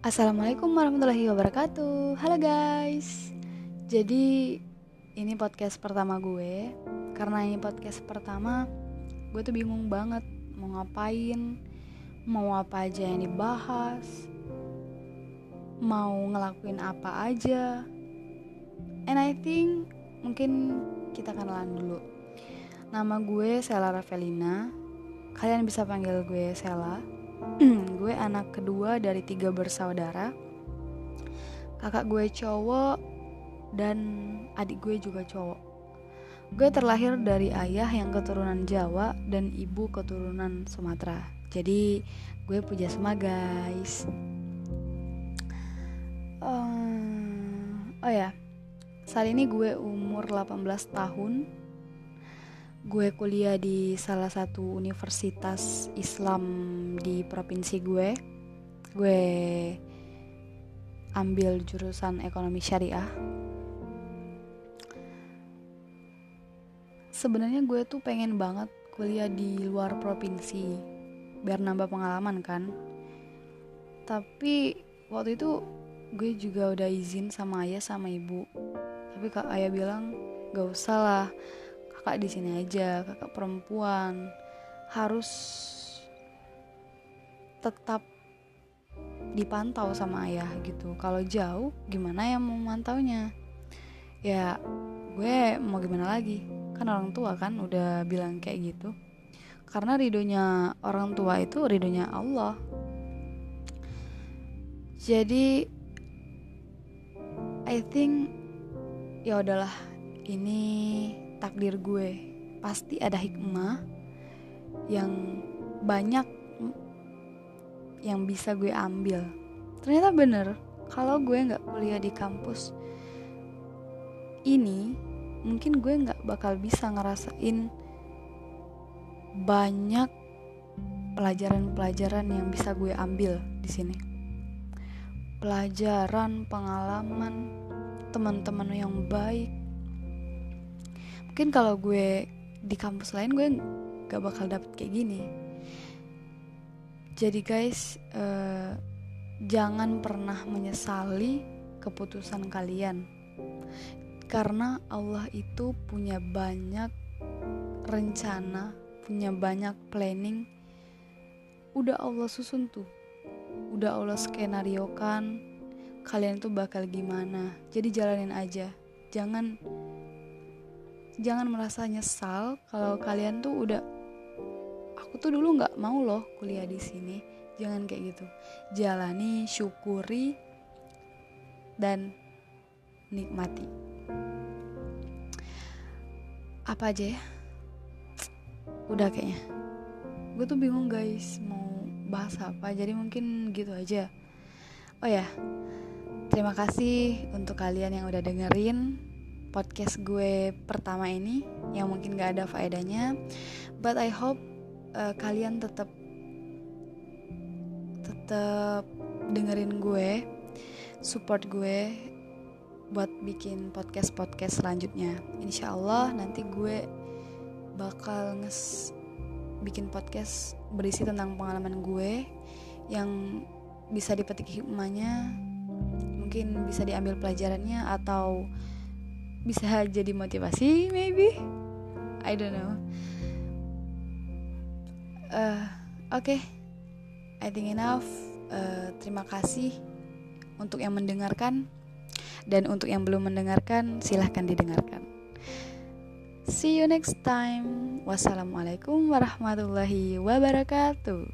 Assalamualaikum warahmatullahi wabarakatuh. Halo guys. Jadi ini podcast pertama gue. Karena ini podcast pertama Gue tuh bingung banget Mau ngapain Mau apa aja yang dibahas Mau ngelakuin apa aja. And I think Mungkin kita kenalan dulu. Nama gue Sela Ravelina. Kalian bisa panggil gue Sela gue anak kedua dari tiga bersaudara. Kakak gue cowok dan adik gue juga cowok. Gue terlahir dari ayah yang keturunan Jawa dan ibu keturunan Sumatera. Jadi gue puja semua guys. Um, oh ya. Saat ini gue umur 18 tahun gue kuliah di salah satu universitas Islam di provinsi gue. Gue ambil jurusan ekonomi syariah. Sebenarnya gue tuh pengen banget kuliah di luar provinsi biar nambah pengalaman kan? Tapi waktu itu gue juga udah izin sama ayah sama ibu. Tapi kak ayah bilang gak usah lah kakak di sini aja kakak perempuan. Harus tetap dipantau sama ayah gitu. Kalau jauh gimana yang mau mantaunya? Ya gue mau gimana lagi? Kan orang tua kan udah bilang kayak gitu. Karena ridhonya orang tua itu ridhonya Allah. Jadi I think ya udahlah ini takdir gue. Pasti ada hikmah yang banyak yang bisa gue ambil. Ternyata bener kalau gue nggak kuliah di kampus ini mungkin gue nggak bakal bisa ngerasain banyak pelajaran-pelajaran yang bisa gue ambil di sini. Pelajaran pengalaman teman-teman yang baik mungkin kalau gue di kampus lain gue gak bakal dapet kayak gini. Jadi guys uh, jangan pernah menyesali keputusan kalian. Karena Allah itu punya banyak rencana punya banyak planning. Udah Allah susun tuh. Udah Allah skenario kan kalian tuh bakal gimana. Jadi jalanin aja. Jangan jangan merasa nyesal kalau kalian tuh udah aku tuh dulu nggak mau loh kuliah di sini. Jangan kayak gitu. Jalani syukuri dan nikmati. Apa aja ya? Udah kayaknya. Gue tuh bingung guys mau bahas apa. Jadi mungkin gitu aja. Oh ya terima kasih untuk kalian yang udah dengerin podcast gue pertama ini yang mungkin gak ada faedahnya. But I hope uh, kalian tetap tetap dengerin gue support gue buat bikin podcast podcast selanjutnya. Insya Allah nanti gue bakal nges bikin podcast berisi tentang pengalaman gue yang bisa dipetik hikmahnya mungkin bisa diambil pelajarannya atau bisa jadi motivasi maybe? I don't know. Uh, oke. Okay. I think enough. Uh, terima kasih untuk yang mendengarkan. Dan untuk yang belum mendengarkan silahkan didengarkan. See you next time. Wassalamualaikum warahmatullahi wabarakatuh.